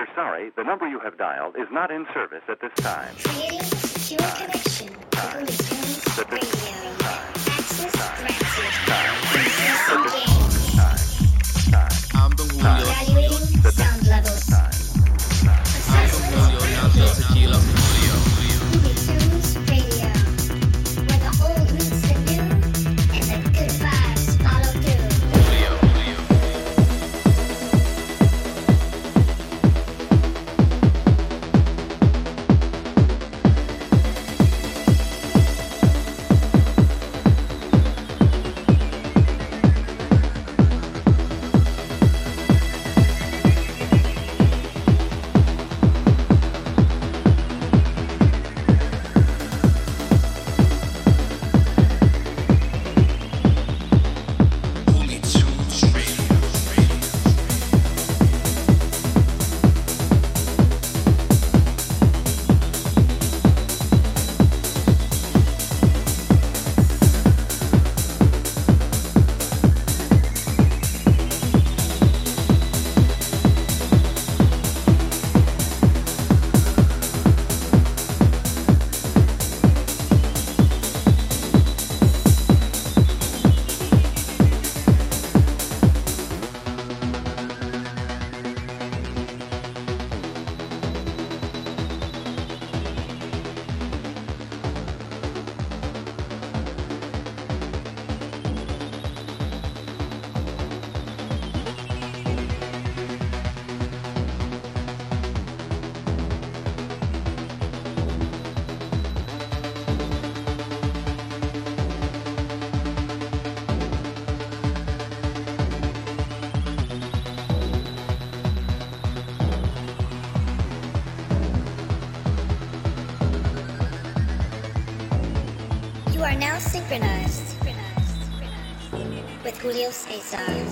We're sorry, the number you have dialed is not in service at this time. Creating secure connection to Tunes Radio. Synchronized with Julio Cesar.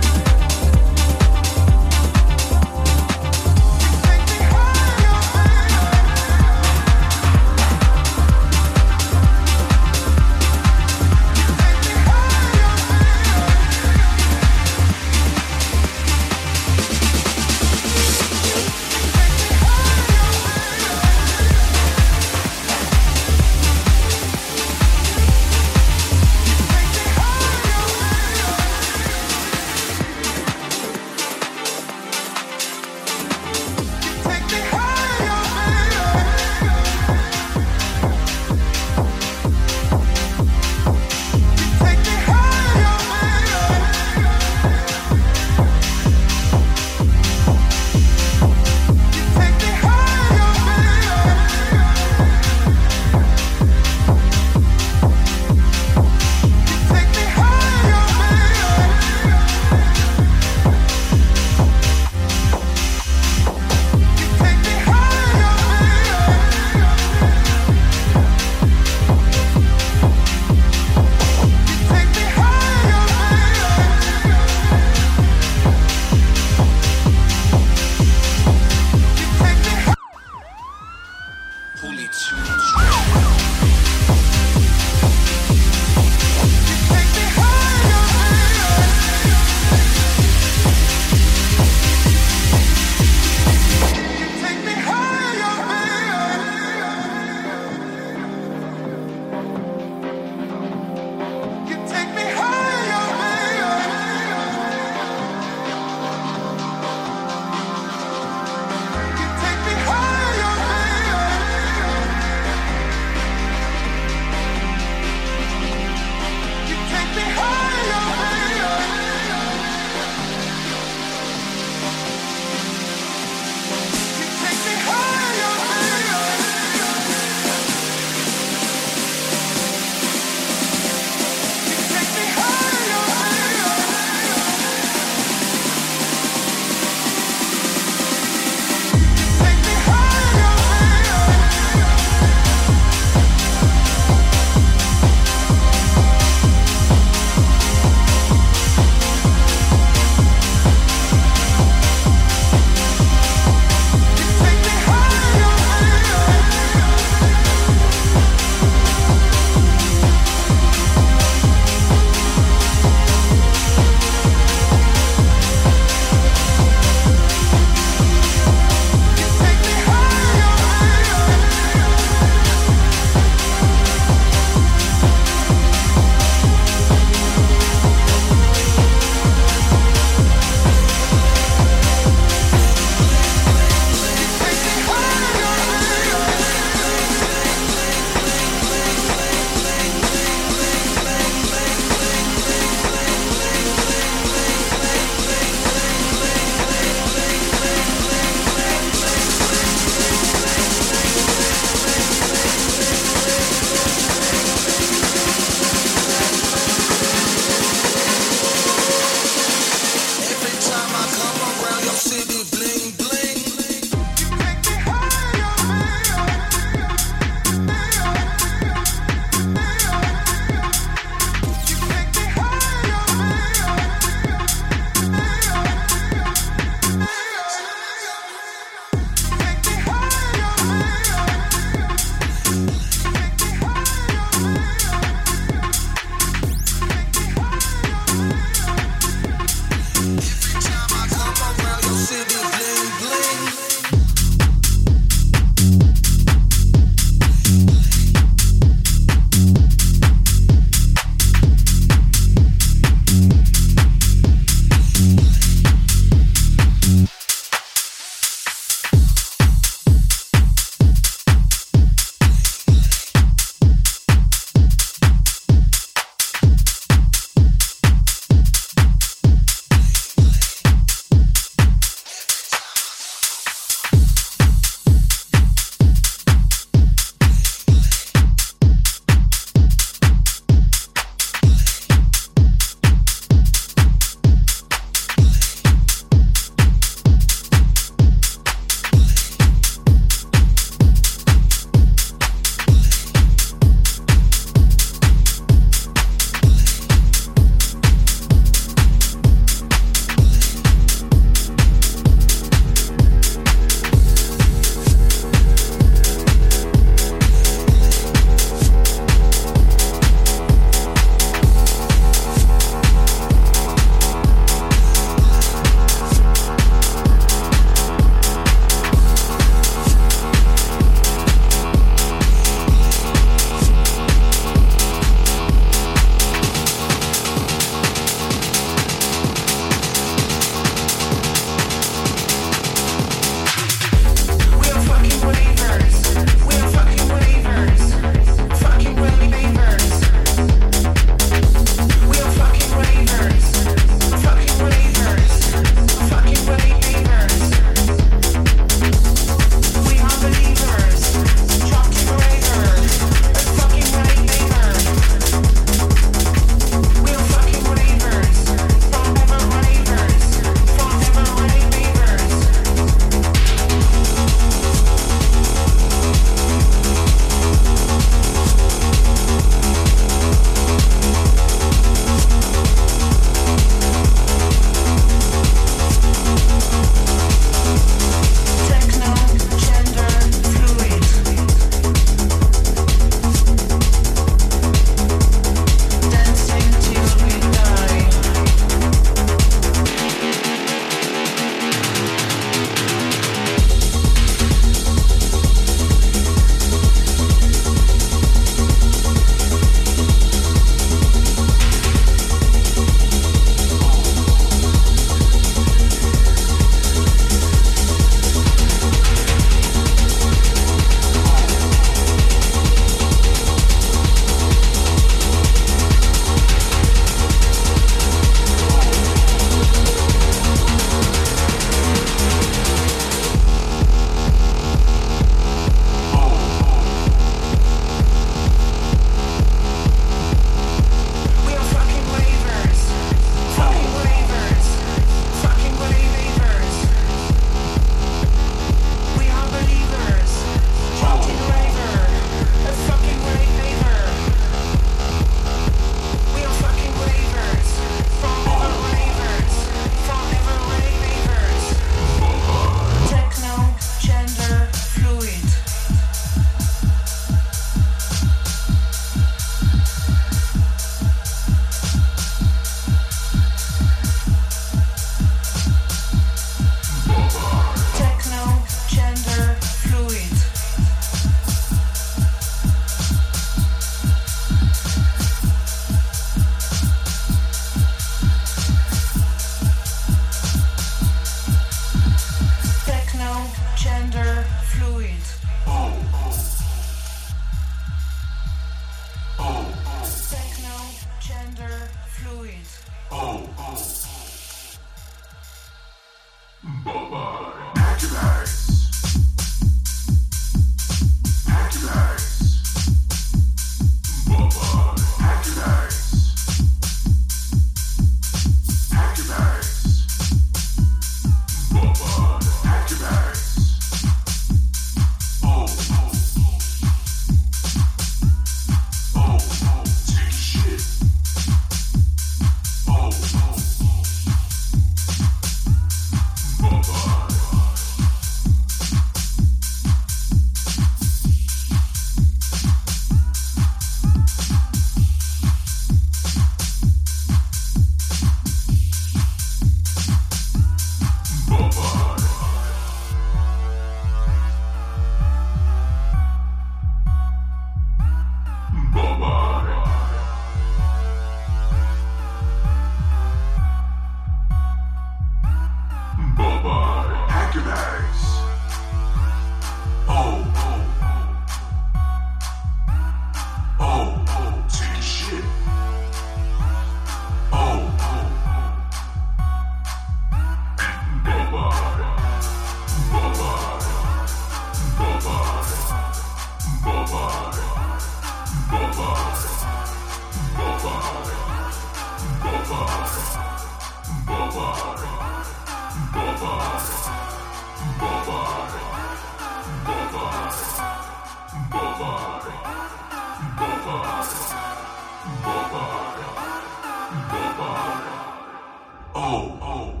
The